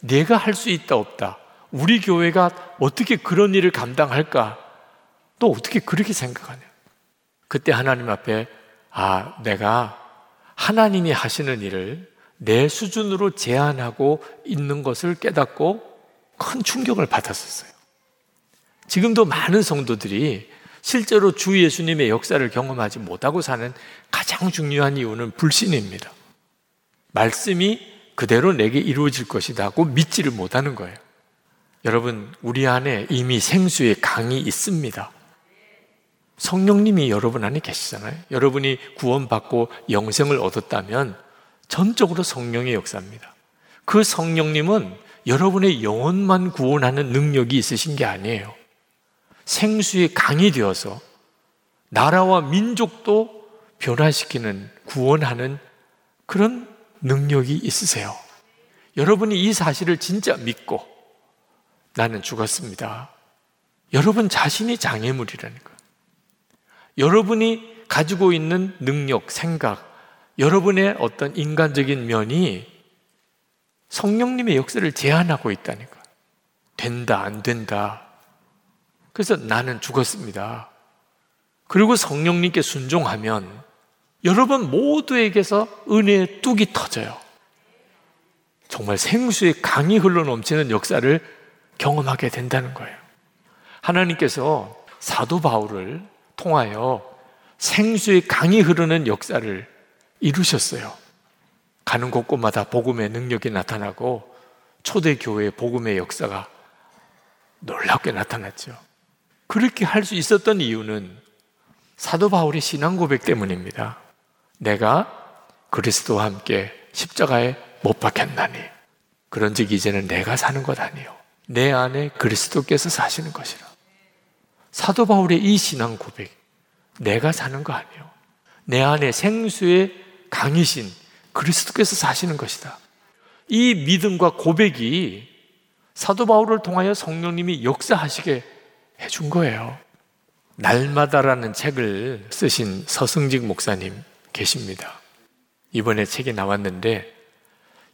내가 할 수 있다, 없다. 우리 교회가 어떻게 그런 일을 감당할까? 또 어떻게 그렇게 생각하냐? 그때 하나님 앞에, 아, 내가 하나님이 하시는 일을 내 수준으로 제한하고 있는 것을 깨닫고 큰 충격을 받았었어요. 지금도 많은 성도들이 실제로 주 예수님의 역사를 경험하지 못하고 사는 가장 중요한 이유는 불신입니다. 말씀이 그대로 내게 이루어질 것이다고 믿지를 못하는 거예요. 여러분, 우리 안에 이미 생수의 강이 있습니다. 성령님이 여러분 안에 계시잖아요. 여러분이 구원받고 영생을 얻었다면 전적으로 성령의 역사입니다. 그 성령님은 여러분의 영혼만 구원하는 능력이 있으신 게 아니에요. 생수의 강이 되어서 나라와 민족도 변화시키는 구원하는 그런 능력이 있으세요. 여러분이 이 사실을 진짜 믿고 나는 죽었습니다. 여러분 자신이 장애물이라는 거. 여러분이 가지고 있는 능력, 생각, 여러분의 어떤 인간적인 면이 성령님의 역사를 제한하고 있다니까. 된다, 안 된다. 그래서 나는 죽었습니다. 그리고 성령님께 순종하면 여러분 모두에게서 은혜의 뚝이 터져요. 정말 생수의 강이 흘러 넘치는 역사를 경험하게 된다는 거예요. 하나님께서 사도 바울을 통하여 생수의 강이 흐르는 역사를 이루셨어요. 가는 곳곳마다 복음의 능력이 나타나고 초대교회의 복음의 역사가 놀랍게 나타났죠. 그렇게 할 수 있었던 이유는 사도 바울의 신앙 고백 때문입니다. 내가 그리스도와 함께 십자가에 못 박혔나니 그런즉 이제는 내가 사는 것 아니요 내 안에 그리스도께서 사시는 것이라. 사도 바울의 이 신앙 고백 내가 사는 거 아니요 내 안에 생수의 강이신 그리스도께서 사시는 것이다. 이 믿음과 고백이 사도 바울을 통하여 성령님이 역사하시게 해준 거예요. 날마다라는 책을 쓰신 서승직 목사님 계십니다. 이번에 책이 나왔는데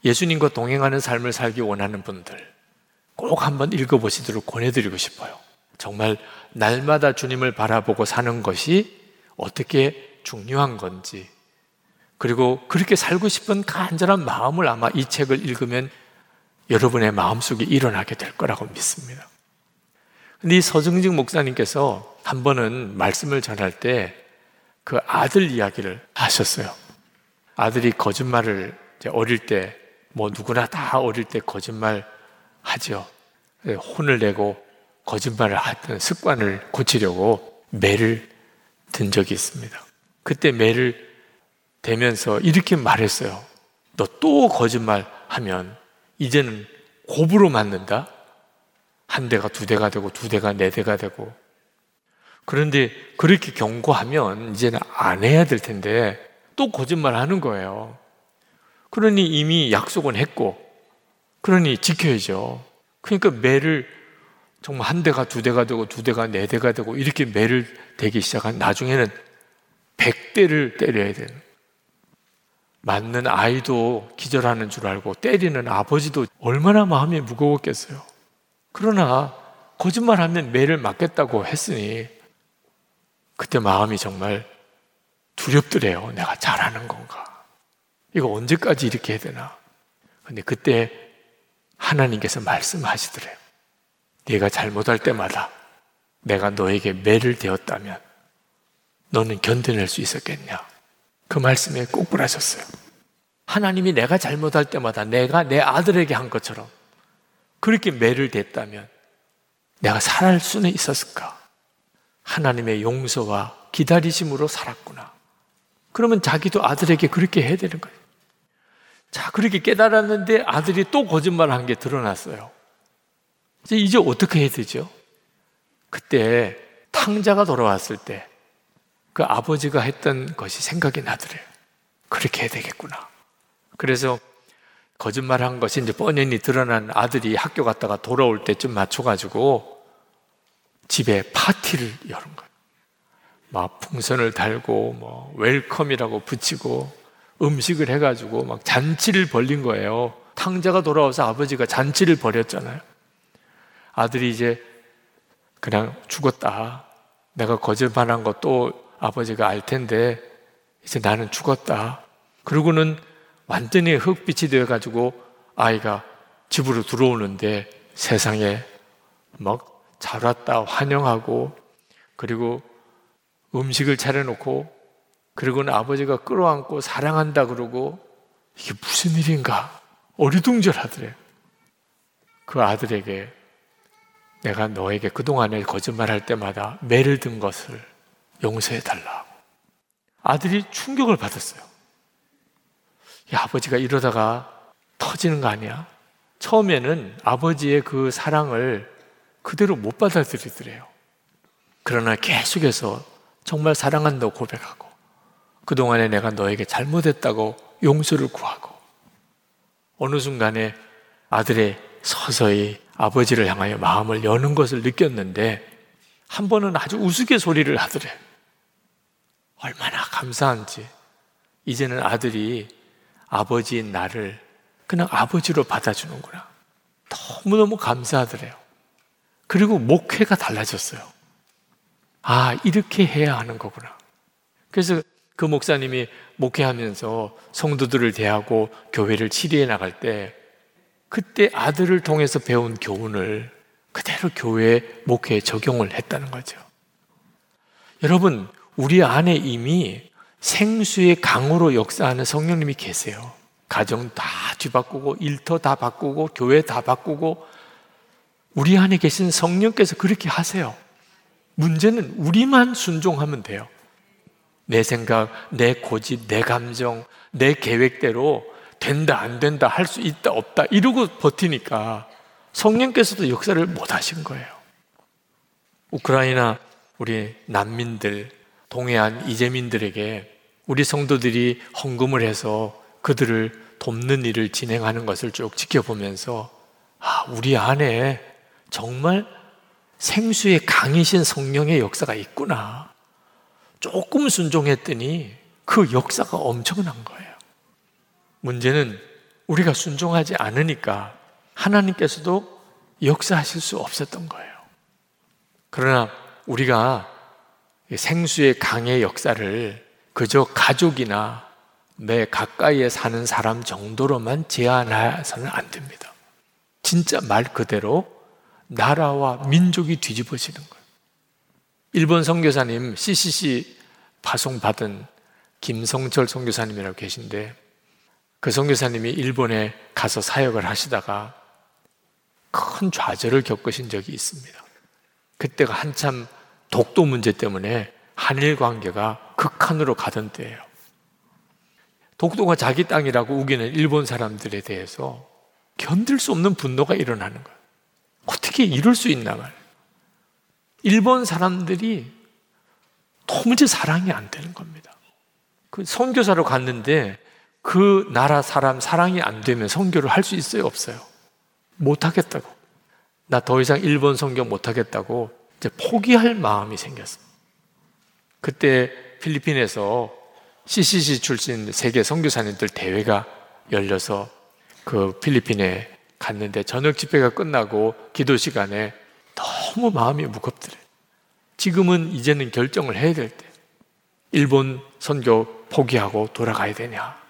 예수님과 동행하는 삶을 살기 원하는 분들 꼭 한번 읽어보시도록 권해드리고 싶어요. 정말 날마다 주님을 바라보고 사는 것이 어떻게 중요한 건지 그리고 그렇게 살고 싶은 간절한 마음을 아마 이 책을 읽으면 여러분의 마음속에 일어나게 될 거라고 믿습니다. 근데 이 서정직 목사님께서 한 번은 말씀을 전할 때 그 아들 이야기를 하셨어요. 아들이 거짓말을 어릴 때, 뭐 누구나 다 어릴 때 거짓말 하죠. 혼을 내고 거짓말을 하던 습관을 고치려고 매를 든 적이 있습니다. 그때 매를 대면서 이렇게 말했어요. 너 또 거짓말 하면 이제는 고부로 맞는다? 한 대가 두 대가 되고 두 대가 네 대가 되고 그런데 그렇게 경고하면 이제는 안 해야 될 텐데 또 거짓말 하는 거예요. 그러니 이미 약속은 했고 그러니 지켜야죠. 그러니까 매를 정말 한 대가 두 대가 되고 두 대가 네 대가 되고 이렇게 매를 대기 시작한 나중에는 백 대를 때려야 되는 맞는 아이도 기절하는 줄 알고 때리는 아버지도 얼마나 마음이 무거웠겠어요. 그러나 거짓말하면 매를 맞겠다고 했으니 그때 마음이 정말 두렵더래요. 내가 잘하는 건가? 이거 언제까지 이렇게 해야 되나? 근데 그때 하나님께서 말씀하시더래요. 네가 잘못할 때마다 내가 너에게 매를 되었다면 너는 견뎌낼 수 있었겠냐? 그 말씀에 꼭불하셨어요. 하나님이 내가 잘못할 때마다 내가 내 아들에게 한 것처럼 그렇게 매를 댔다면 내가 살할 수는 있었을까? 하나님의 용서와 기다리심으로 살았구나. 그러면 자기도 아들에게 그렇게 해야 되는 거예요. 자, 그렇게 깨달았는데 아들이 또 거짓말 한 게 드러났어요. 이제, 이제 어떻게 해야 되죠? 그때 탕자가 돌아왔을 때 그 아버지가 했던 것이 생각이 나더래요. 그렇게 해야 되겠구나. 그래서 거짓말 한 것이 이제 뻔히 드러난 아들이 학교 갔다가 돌아올 때쯤 맞춰가지고 집에 파티를 여는 거예요. 막 풍선을 달고 뭐 웰컴이라고 붙이고 음식을 해가지고 막 잔치를 벌린 거예요. 탕자가 돌아와서 아버지가 잔치를 벌였잖아요. 아들이 이제 그냥 죽었다. 내가 거짓말한 것도 아버지가 알 텐데 이제 나는 죽었다. 그러고는 완전히 흙빛이 되어가지고 아이가 집으로 들어오는데 세상에 막 잘 왔다 환영하고 그리고 음식을 차려놓고 그리고는 아버지가 끌어안고 사랑한다 그러고 이게 무슨 일인가 어리둥절하더래. 그 아들에게 내가 너에게 그동안에 거짓말할 때마다 매를 든 것을 용서해 달라고. 아들이 충격을 받았어요. 야, 아버지가 이러다가 터지는 거 아니야? 처음에는 아버지의 그 사랑을 그대로 못 받아들이더래요. 그러나 계속해서 정말 사랑한다고 고백하고 그동안에 내가 너에게 잘못했다고 용서를 구하고 어느 순간에 아들의 서서히 아버지를 향하여 마음을 여는 것을 느꼈는데 한 번은 아주 우스갯소리를 하더래. 얼마나 감사한지. 이제는 아들이 아버지인 나를 그냥 아버지로 받아주는구나. 너무너무 감사하더래요. 그리고 목회가 달라졌어요. 아, 이렇게 해야 하는 거구나. 그래서 그 목사님이 목회하면서 성도들을 대하고 교회를 치리해 나갈 때 그때 아들을 통해서 배운 교훈을 그대로 교회 목회에 적용을 했다는 거죠. 여러분, 우리 안에 이미 생수의 강으로 역사하는 성령님이 계세요. 가정 다 뒤바꾸고, 일터 다 바꾸고, 교회 다 바꾸고, 우리 안에 계신 성령께서 그렇게 하세요. 문제는 우리만 순종하면 돼요. 내 생각, 내 고집, 내 감정, 내 계획대로 된다, 안 된다, 할 수 있다, 없다, 이러고 버티니까 성령께서도 역사를 못 하신 거예요. 우크라이나 우리 난민들, 동해안 이재민들에게 우리 성도들이 헌금을 해서 그들을 돕는 일을 진행하는 것을 쭉 지켜보면서 아, 우리 안에 정말 생수의 강이신 성령의 역사가 있구나. 조금 순종했더니 그 역사가 엄청난 거예요. 문제는 우리가 순종하지 않으니까 하나님께서도 역사하실 수 없었던 거예요. 그러나 우리가 생수의 강의 역사를 그저 가족이나 내 가까이에 사는 사람 정도로만 제한해서는 안 됩니다. 진짜 말 그대로 나라와 민족이 뒤집어지는 거예요. 일본 선교사님 CCC 파송 받은 김성철 선교사님이라고 계신데 그 선교사님이 일본에 가서 사역을 하시다가 큰 좌절을 겪으신 적이 있습니다. 그때가 한참 독도 문제 때문에 한일 관계가 극한으로 가던 때예요. 독도가 자기 땅이라고 우기는 일본 사람들에 대해서 견딜 수 없는 분노가 일어나는 거예요. 어떻게 이럴 수 있나 말. 일본 사람들이 도무지 사랑이 안 되는 겁니다. 그 선교사로 갔는데 그 나라 사람 사랑이 안 되면 선교를 할 수 있어요, 없어요? 못 하겠다고. 나 더 이상 일본 선교 못 하겠다고 이제 포기할 마음이 생겼어. 그때 필리핀에서 CCC 출신 세계 선교사님들 대회가 열려서 그 필리핀에 갔는데 저녁 집회가 끝나고 기도 시간에 너무 마음이 무겁더래. 지금은 이제는 결정을 해야 될 때. 일본 선교 포기하고 돌아가야 되냐.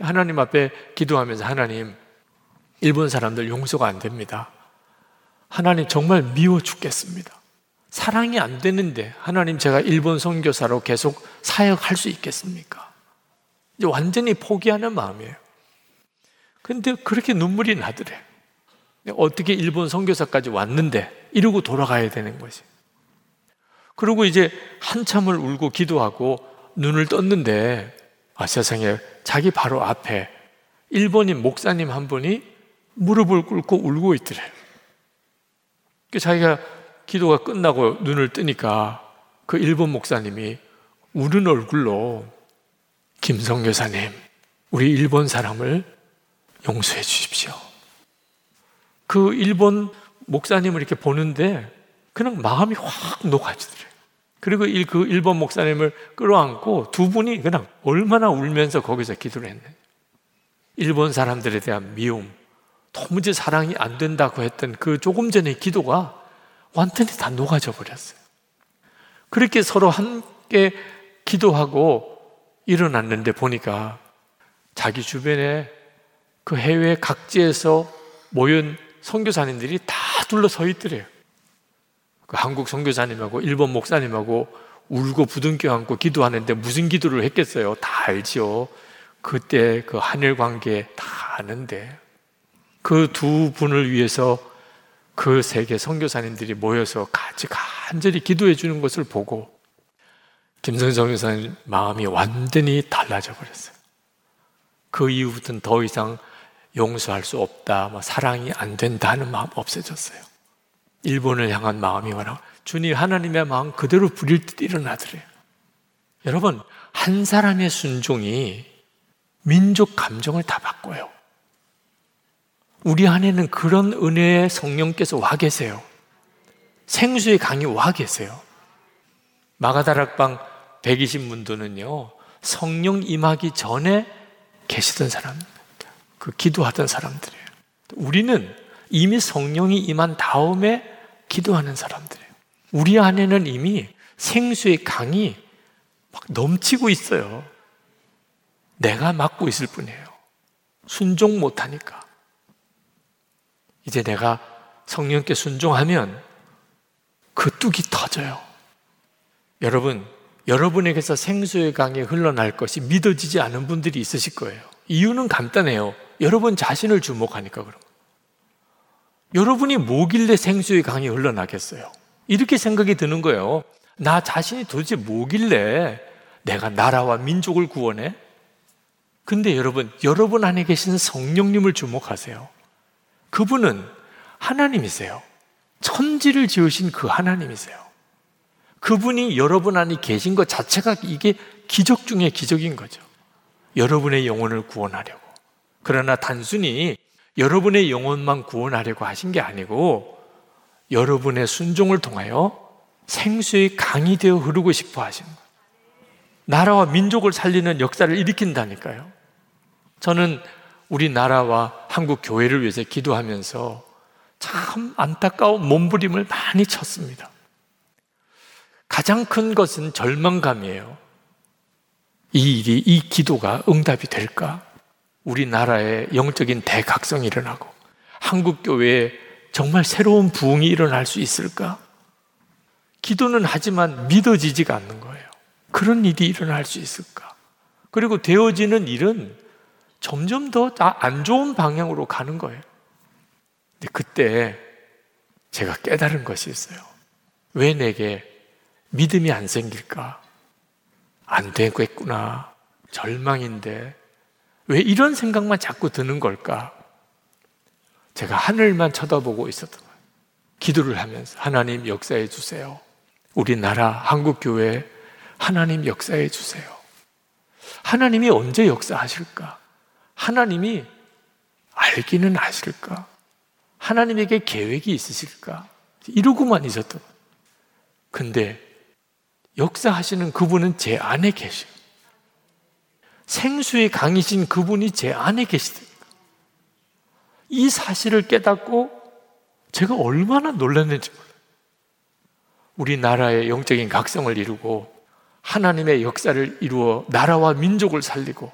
하나님 앞에 기도하면서 하나님, 일본 사람들 용서가 안 됩니다. 하나님 정말 미워 죽겠습니다. 사랑이 안 되는데 하나님 제가 일본 선교사로 계속 사역할 수 있겠습니까? 이제 완전히 포기하는 마음이에요. 근데 그렇게 눈물이 나더래. 어떻게 일본 선교사까지 왔는데 이러고 돌아가야 되는 거지. 그리고 이제 한참을 울고 기도하고 눈을 떴는데 아 세상에 자기 바로 앞에 일본인 목사님 한 분이 무릎을 꿇고 울고 있더래. 그 자기가 기도가 끝나고 눈을 뜨니까 그 일본 목사님이 우는 얼굴로 김성 교사님, 우리 일본 사람을 용서해 주십시오. 그 일본 목사님을 이렇게 보는데 그냥 마음이 확 녹아지더래요. 그리고 그 일본 목사님을 끌어안고 두 분이 그냥 얼마나 울면서 거기서 기도를 했네. 일본 사람들에 대한 미움, 도무지 사랑이 안 된다고 했던 그 조금 전의 기도가 완전히 다 녹아져 버렸어요. 그렇게 서로 함께 기도하고 일어났는데 보니까 자기 주변에 그 해외 각지에서 모인 선교사님들이 다 둘러서 있더래요. 그 한국 선교사님하고 일본 목사님하고 울고 부둥켜 안고 기도하는데 무슨 기도를 했겠어요? 다 알지요. 그때 그 한일 관계 다 아는데 그 두 분을 위해서 그 세계 선교사님들이 모여서 같이 간절히 기도해 주는 것을 보고 김성성 교사님 마음이 완전히 달라져 버렸어요. 그 이후부터는 더 이상 용서할 수 없다, 뭐 사랑이 안 된다 는 마음 없어졌어요. 일본을 향한 마음이 와라. 주님 하나님의 마음 그대로 부릴 듯 일어나더래요. 여러분, 한 사람의 순종이 민족 감정을 다 바꿔요. 우리 안에는 그런 은혜의 성령께서 와 계세요. 생수의 강이 와 계세요. 마가다락방 120문도는요, 성령 임하기 전에 계시던 사람, 그 기도하던 사람들이에요. 우리는 이미 성령이 임한 다음에 기도하는 사람들이에요. 우리 안에는 이미 생수의 강이 막 넘치고 있어요. 내가 맡고 있을 뿐이에요. 순종 못하니까. 이제 내가 성령께 순종하면 그 뚝이 터져요. 여러분, 여러분에게서 생수의 강이 흘러날 것이 믿어지지 않은 분들이 있으실 거예요. 이유는 간단해요. 여러분 자신을 주목하니까 그런 여러분이 뭐길래 생수의 강이 흘러나겠어요? 이렇게 생각이 드는 거예요. 나 자신이 도대체 뭐길래 내가 나라와 민족을 구원해? 근데 여러분, 여러분 안에 계신 성령님을 주목하세요. 그분은 하나님이세요. 천지를 지으신 그 하나님이세요. 그분이 여러분 안에 계신 것 자체가 이게 기적 중의 기적인 거죠. 여러분의 영혼을 구원하려고. 그러나 단순히 여러분의 영혼만 구원하려고 하신 게 아니고 여러분의 순종을 통하여 생수의 강이 되어 흐르고 싶어 하시는 거예요. 나라와 민족을 살리는 역사를 일으킨다니까요. 저는 우리나라와 한국 교회를 위해서 기도하면서 참 안타까운 몸부림을 많이 쳤습니다. 가장 큰 것은 절망감이에요. 이 일이, 이 기도가 응답이 될까? 우리나라에 영적인 대각성이 일어나고, 한국 교회에 정말 새로운 부흥이 일어날 수 있을까? 기도는 하지만 믿어지지가 않는 거예요. 그런 일이 일어날 수 있을까? 그리고 되어지는 일은 점점 더 안 좋은 방향으로 가는 거예요. 근데 그때 제가 깨달은 것이 있어요. 왜 내게 믿음이 안 생길까? 안 되겠구나. 절망인데. 왜 이런 생각만 자꾸 드는 걸까? 제가 하늘만 쳐다보고 있었던 거예요. 기도를 하면서 하나님 역사해 주세요. 우리나라 한국 교회 하나님 역사해 주세요. 하나님이 언제 역사하실까? 하나님이 알기는 아실까? 하나님에게 계획이 있으실까? 이러고만 있었던 거예요. 근데 역사하시는 그분은 제 안에 계셔. 생수의 강이신 그분이 제 안에 계시다. 이 사실을 깨닫고 제가 얼마나 놀랐는지 몰라요. 우리나라의 영적인 각성을 이루고 하나님의 역사를 이루어 나라와 민족을 살리고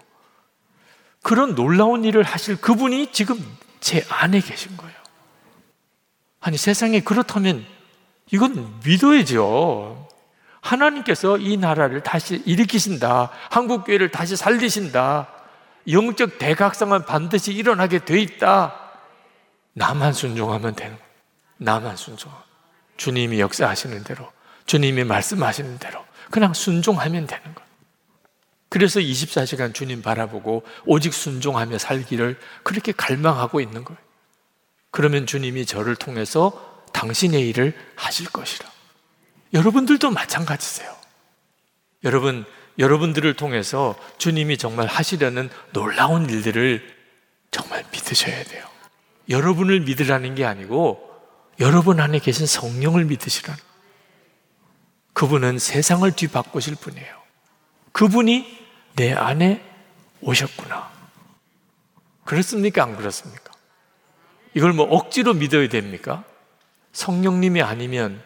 그런 놀라운 일을 하실 그분이 지금 제 안에 계신 거예요. 아니, 세상에 그렇다면 이건 믿어야죠. 하나님께서 이 나라를 다시 일으키신다. 한국 교회를 다시 살리신다. 영적 대각성은 반드시 일어나게 돼 있다. 나만 순종하면 되는 거예요. 나만 순종. 주님이 역사하시는 대로, 주님이 말씀하시는 대로 그냥 순종하면 되는 거예요. 그래서 24시간 주님 바라보고 오직 순종하며 살기를 그렇게 갈망하고 있는 거예요. 그러면 주님이 저를 통해서 당신의 일을 하실 것이라. 여러분들도 마찬가지세요. 여러분, 여러분들을 통해서 주님이 정말 하시려는 놀라운 일들을 정말 믿으셔야 돼요. 여러분을 믿으라는 게 아니고 여러분 안에 계신 성령을 믿으시라는 그분은 세상을 뒤바꾸실 분이에요. 그분이 내 안에 오셨구나. 그렇습니까? 안 그렇습니까? 이걸 뭐 억지로 믿어야 됩니까? 성령님이 아니면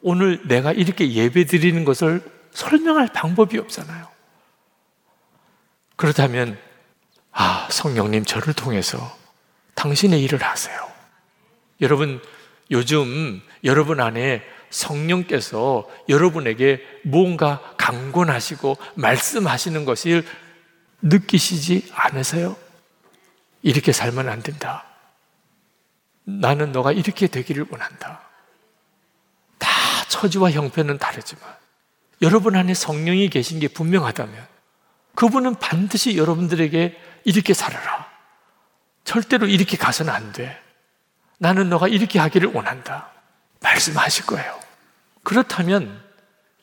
오늘 내가 이렇게 예배 드리는 것을 설명할 방법이 없잖아요. 그렇다면, 아, 성령님 저를 통해서 당신의 일을 하세요. 여러분, 요즘 여러분 안에 성령께서 여러분에게 무언가 강권하시고 말씀하시는 것을 느끼시지 않으세요? 이렇게 살면 안 된다. 나는 너가 이렇게 되기를 원한다. 처지와 형편은 다르지만 여러분 안에 성령이 계신 게 분명하다면 그분은 반드시 여러분들에게 이렇게 살아라. 절대로 이렇게 가서는 안 돼. 나는 너가 이렇게 하기를 원한다. 말씀하실 거예요. 그렇다면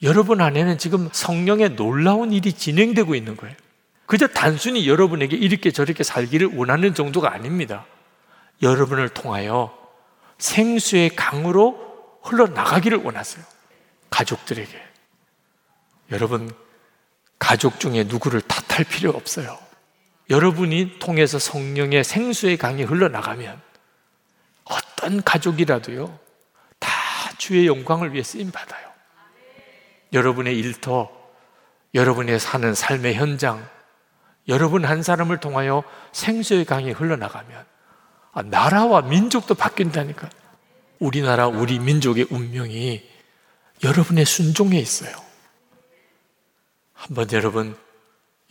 여러분 안에는 지금 성령의 놀라운 일이 진행되고 있는 거예요. 그저 단순히 여러분에게 이렇게 저렇게 살기를 원하는 정도가 아닙니다. 여러분을 통하여 생수의 강으로 흘러나가기를 원하세요. 가족들에게. 여러분, 가족 중에 누구를 탓할 필요 없어요. 여러분이 통해서 성령의 생수의 강이 흘러나가면 어떤 가족이라도요, 다 주의 영광을 위해 쓰임 받아요. 여러분의 일터, 여러분의 사는 삶의 현장, 여러분 한 사람을 통하여 생수의 강이 흘러나가면 아, 나라와 민족도 바뀐다니까. 우리나라, 우리 민족의 운명이 여러분의 순종에 있어요. 한번 여러분,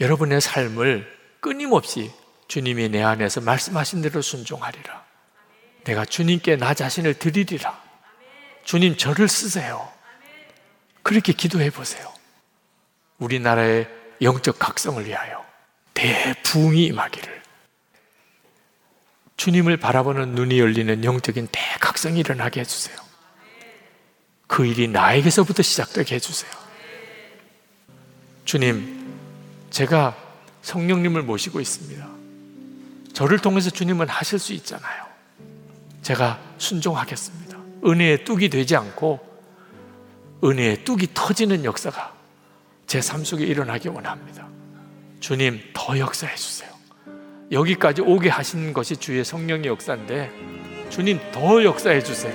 여러분의 삶을 끊임없이 주님이 내 안에서 말씀하신 대로 순종하리라. 내가 주님께 나 자신을 드리리라. 주님 저를 쓰세요. 그렇게 기도해 보세요. 우리나라의 영적 각성을 위하여 대부흥이 임하기를. 주님을 바라보는 눈이 열리는 영적인 대각성이 일어나게 해주세요. 그 일이 나에게서부터 시작되게 해주세요. 주님, 제가 성령님을 모시고 있습니다. 저를 통해서 주님은 하실 수 있잖아요. 제가 순종하겠습니다. 은혜의 뚝이 되지 않고 은혜의 뚝이 터지는 역사가 제 삶 속에 일어나기 원합니다. 주님, 더 역사해 주세요. 여기까지 오게 하신 것이 주의 성령의 역사인데 주님 더 역사해 주세요.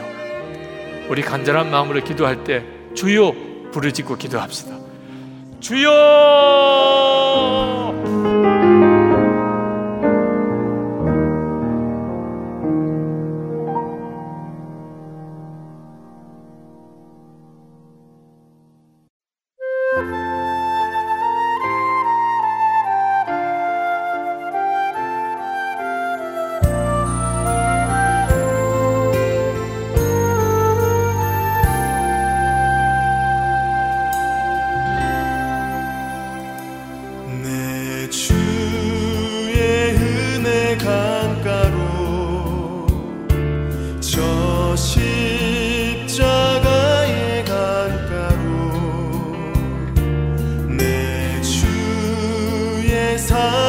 우리 간절한 마음으로 기도할 때 주여 부르짖고 기도합시다. 주여! time.